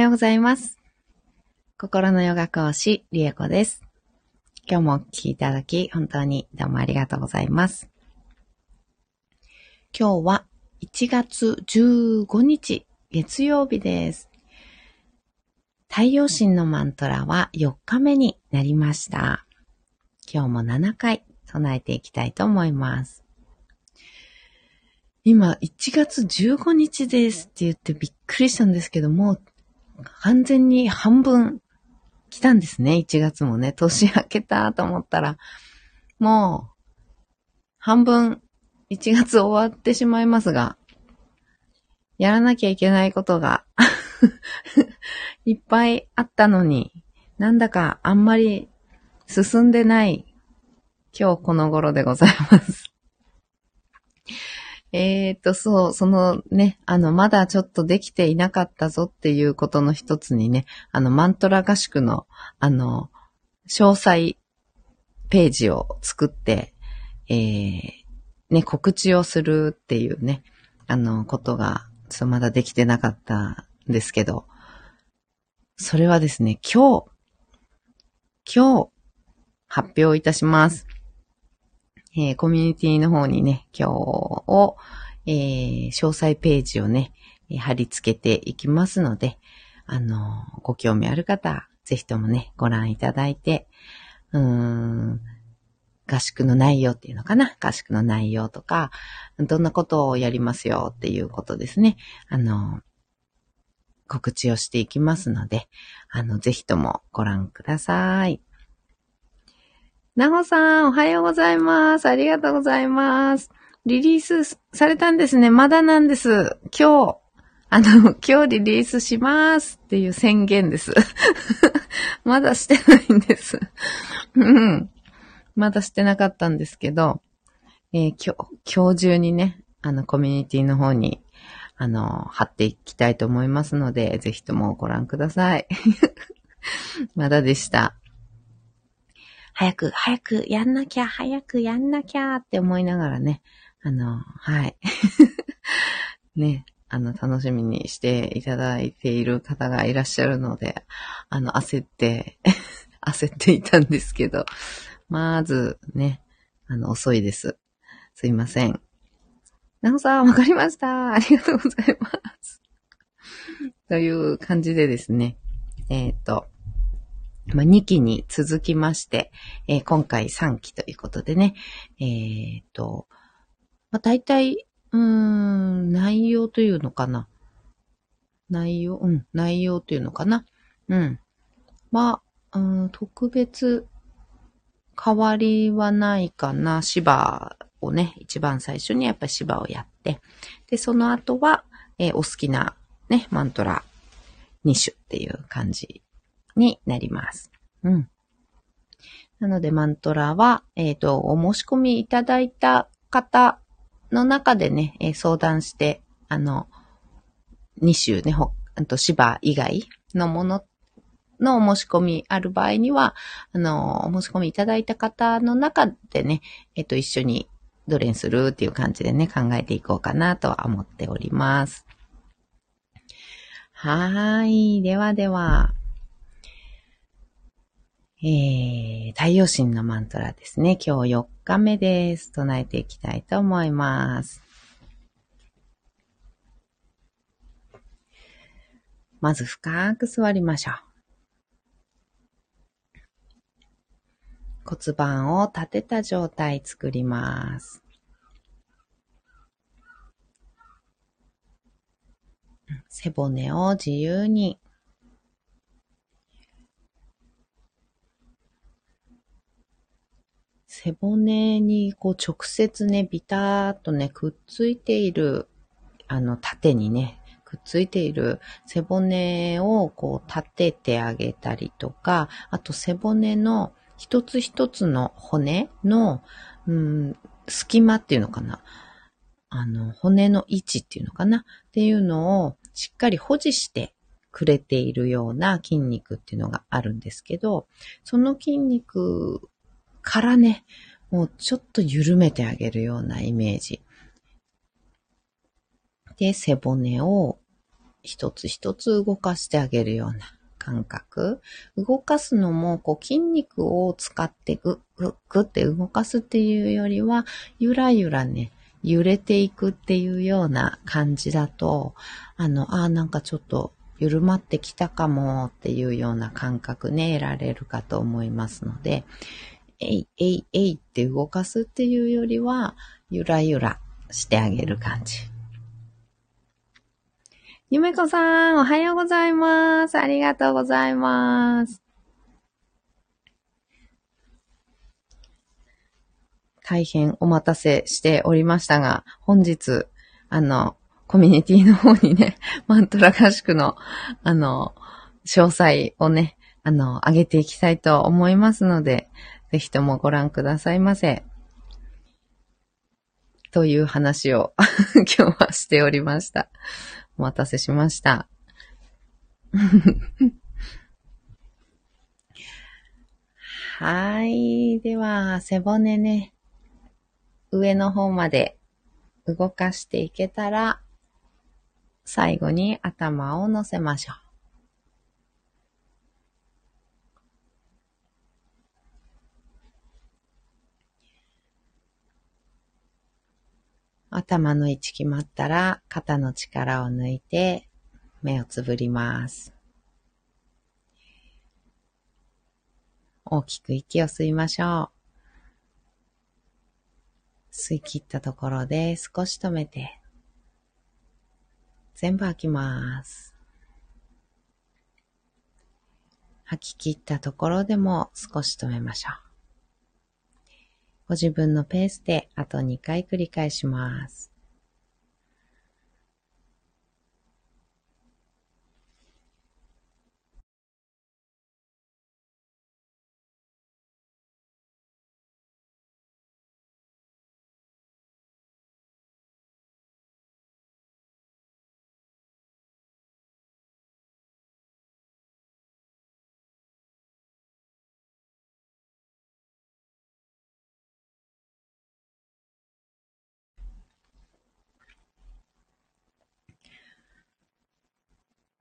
ようございます。心のヨガ講師、リエコです。今日もお聞きいただき、本当にどうもありがとうございます。今日は1月15日、月曜日です。太陽神のマントラは4日目になりました。今日も7回唱えていきたいと思います。今、1月15日ですって言ってびっくりしたんですけども、完全に半分来たんですね。1月もね、年明けたと思ったら、もう、半分1月終わってしまいますが、やらなきゃいけないことが。いっぱいあったのに、なんだかあんまり進んでない今日この頃でございます。えっと、そう、そのね、あの、まだちょっとできていなかったぞっていうことの一つにね、あの、マントラ合宿の、あの、詳細ページを作って、えー、ね、告知をするっていうね、あの、ことが、ちょっとまだできてなかったんですけど、それはですね、今日、今日、発表いたします。えー、コミュニティの方にね、今日を、えー、詳細ページをね、貼り付けていきますので、あのご興味ある方、ぜひともね、ご覧いただいて、うーん、合宿の内容っていうのかな合宿の内容とか、どんなことをやりますよっていうことですね。あの、告知をしていきますので、あの、ぜひともご覧ください。なほさん、おはようございます。ありがとうございます。リリースされたんですね。まだなんです。今日、あの、今日リリースしますっていう宣言です。まだしてないんです。うん。まだしてなかったんですけど、えー、今日、今日中にね、あの、コミュニティの方に、あの、貼っていきたいと思いますので、ぜひともご覧ください。まだでした。早く、早くやんなきゃ、早くやんなきゃって思いながらね、あの、はい。ね、あの、楽しみにしていただいている方がいらっしゃるので、あの、焦って 焦っていたんですけど、まず、ね、あの、遅いです。すいません。なおさん、わかりました。ありがとうございます。という感じでですね、えっ、と、まあ、2期に続きまして、えー、今回3期ということでね、えー、と、まあ、大体、うーん、内容というのかな。内容、うん、内容というのかな。うん。まあ、うん、特別変わりはないかな。芝をね、一番最初にやっぱり芝をやって、で、その後は、えー、お好きなね、マントラ2種っていう感じになります。うん。なので、マントラは、えっ、ー、と、お申し込みいただいた方の中でね、えー、相談して、あの、2種ね、ほ、あと芝以外のもののお申し込みある場合には、あの、お申し込みいただいた方の中でね、えっ、ー、と、一緒にどれにするっていう感じでね、考えていこうかなとは思っております。はい。ではでは、えー、太陽神のマントラですね。今日4日目です。唱えていきたいと思います。まず深く座りましょう。骨盤を立てた状態作ります。背骨を自由に背骨にこう直接ね、ビターっとね、くっついている、あの、縦にね、くっついている背骨をこう立ててあげたりとか、あと背骨の一つ一つの骨の、うん、隙間っていうのかな。あの、骨の位置っていうのかなっていうのをしっかり保持してくれているような筋肉っていうのがあるんですけど、その筋肉からね、もうちょっと緩めてあげるようなイメージ。で、背骨を一つ一つ動かしてあげるような感覚。動かすのも、こう筋肉を使ってグッグッグって動かすっていうよりは、ゆらゆらね、揺れていくっていうような感じだと、あの、ああ、なんかちょっと緩まってきたかもっていうような感覚ね、得られるかと思いますので、えい、えい、えいって動かすっていうよりは、ゆらゆらしてあげる感じ。ゆめこさん、おはようございます。ありがとうございます。大変お待たせしておりましたが、本日、あの、コミュニティの方にね、マントラ合宿の、あの、詳細をね、あの、上げていきたいと思いますので、ぜひともご覧くださいませ。という話を 今日はしておりました。お待たせしました。はい。では、背骨ね、上の方まで動かしていけたら、最後に頭を乗せましょう。頭の位置決まったら、肩の力を抜いて、目をつぶります。大きく息を吸いましょう。吸い切ったところで少し止めて、全部吐きます。吐き切ったところでも少し止めましょう。ご自分のペースであと2回繰り返します。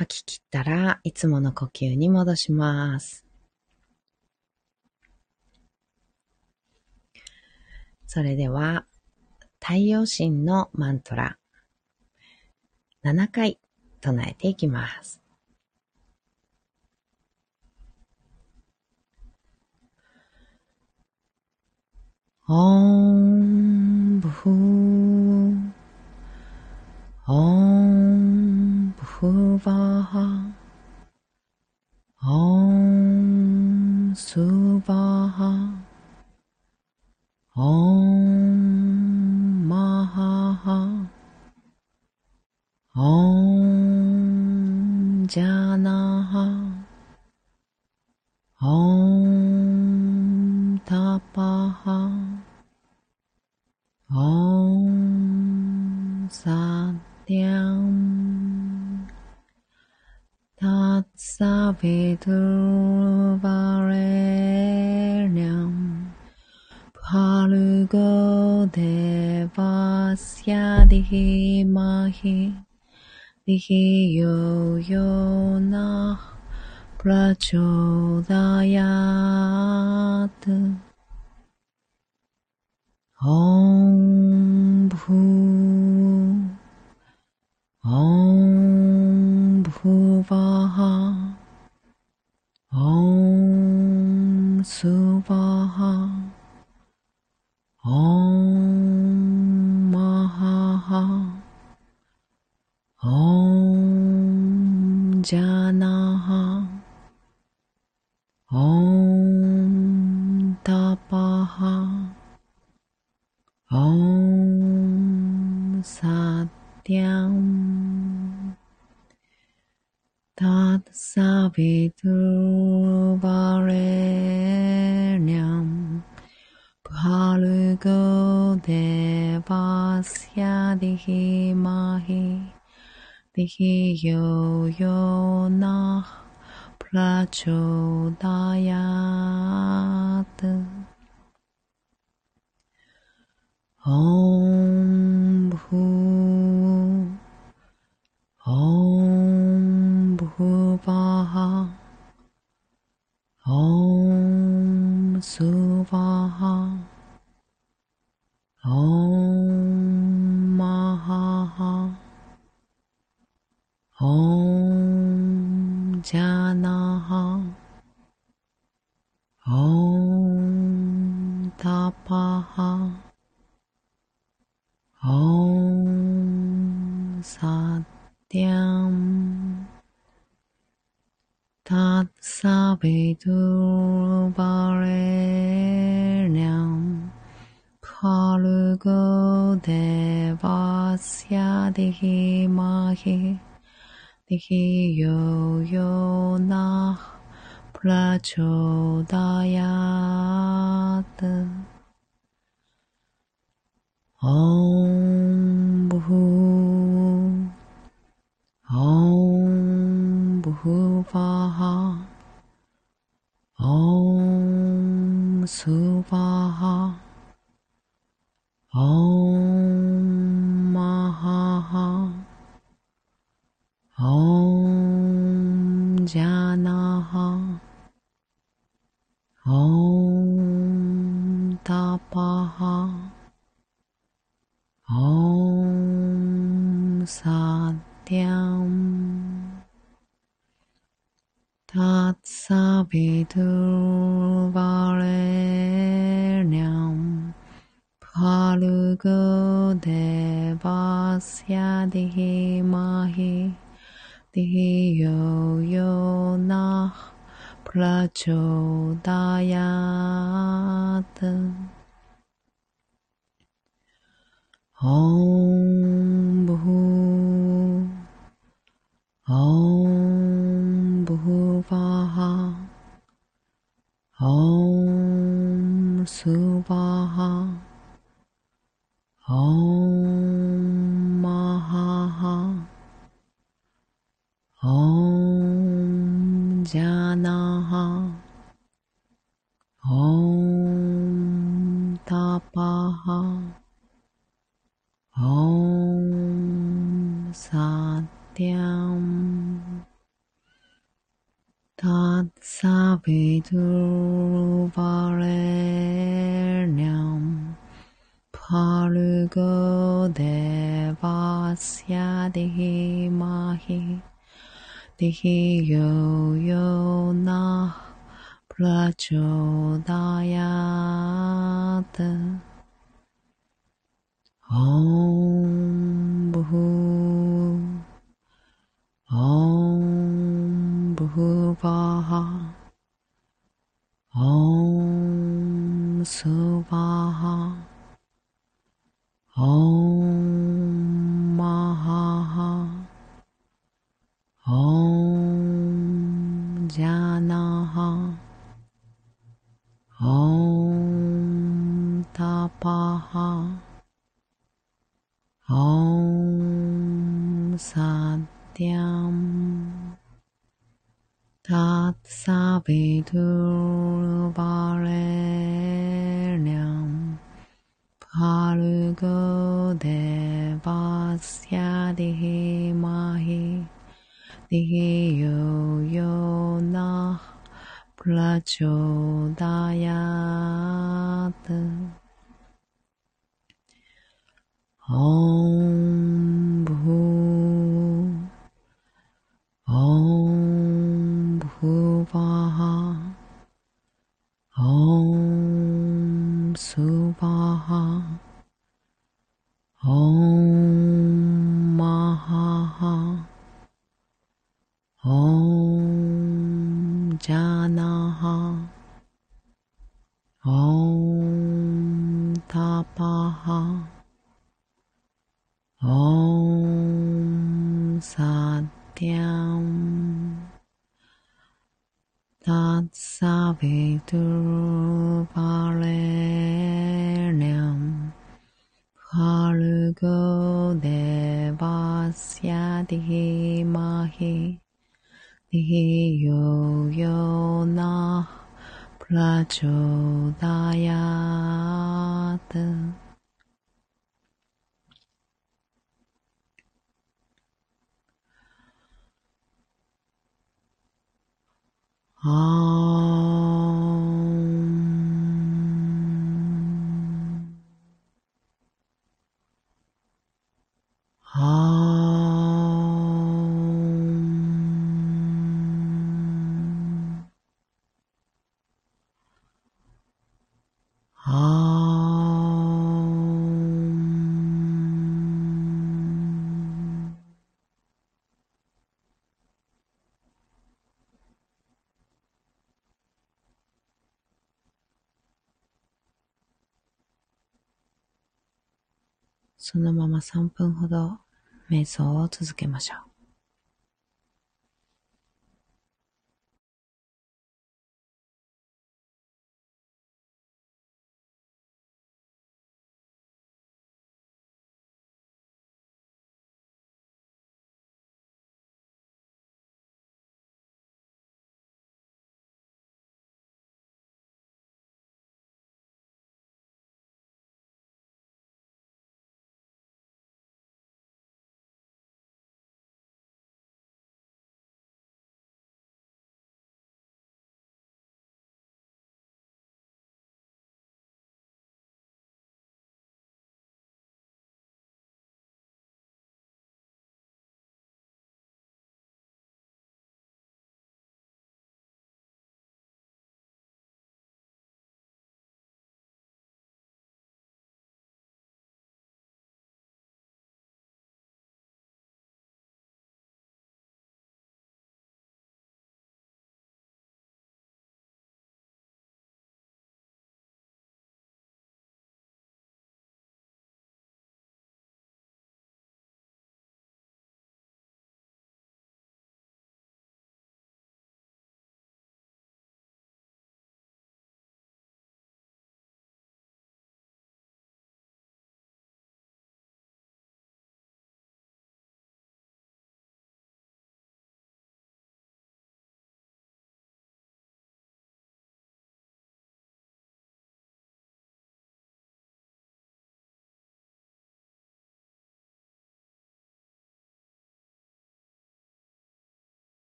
吐き切ったらいつもの呼吸に戻します。それでは、太陽神のマントラ、7回唱えていきます。オン Tasya dihi mahi dihi yo yo nah prachodayat. Om Bhu jana 哦。 우리들 바래량 파르고 대바스야 디히마히 디히요요나 플라초다야드 옴부 옴부바하 Om Suvaha Om Mahaha. Om Janaha 哦。tatsaviduvarenyam parugo devasya dehi mahi dehi yo yo na prachodayata ॐ भू ॐ Subaha Om Subaha Om 비둘 바렐량 바르고 대바스야 디히마히 디히요요나 플라초다야트 Ad sabitur parelem Hargo devasya dhimahi Dhiyo yonah prachodayat Om. Om. そのまま3分ほど瞑想を続けましょう。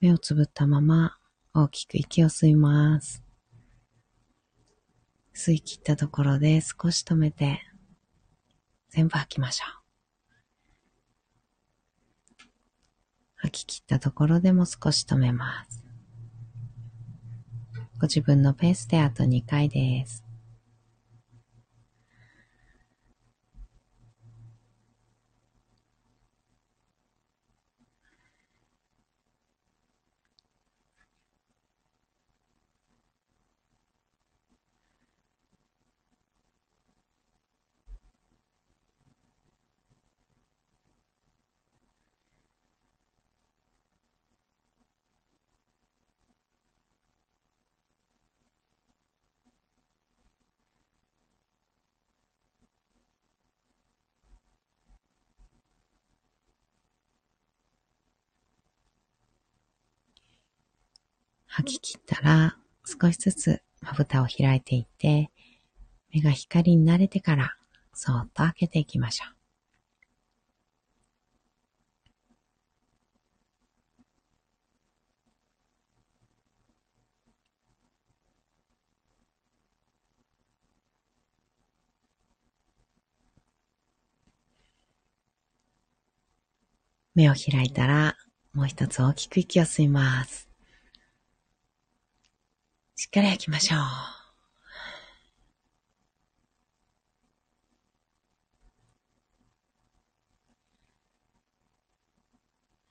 目をつぶったまま大きく息を吸います。吸い切ったところで少し止めて全部吐きましょう。吐き切ったところでも少し止めます。ご自分のペースであと2回です。吐き切ったら少しずつまぶたを開いていって、目が光に慣れてからそーっと開けていきましょう。目を開いたら、もう一つ大きく息を吸います。しっかり吐きましょう。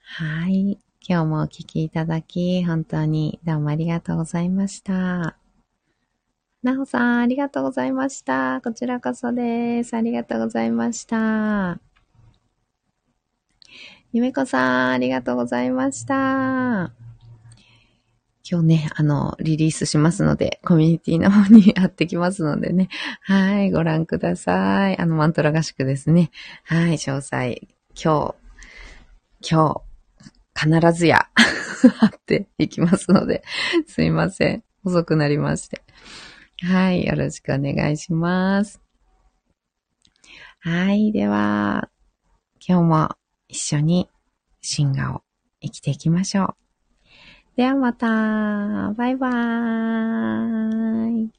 はい。今日もお聞きいただき、本当にどうもありがとうございました。なおさん、ありがとうございました。こちらこそです。ありがとうございました。ゆめこさん、ありがとうございました。今日ね、あの、リリースしますので、コミュニティの方に貼ってきますのでね。はい、ご覧ください。あの、マントラ合宿ですね。はい、詳細、今日、今日、必ずや 貼っていきますので、すいません。遅くなりまして。はい。よろしくお願いします。はい。では、今日も一緒に進化を生きていきましょう。ではまた。バイバーイ。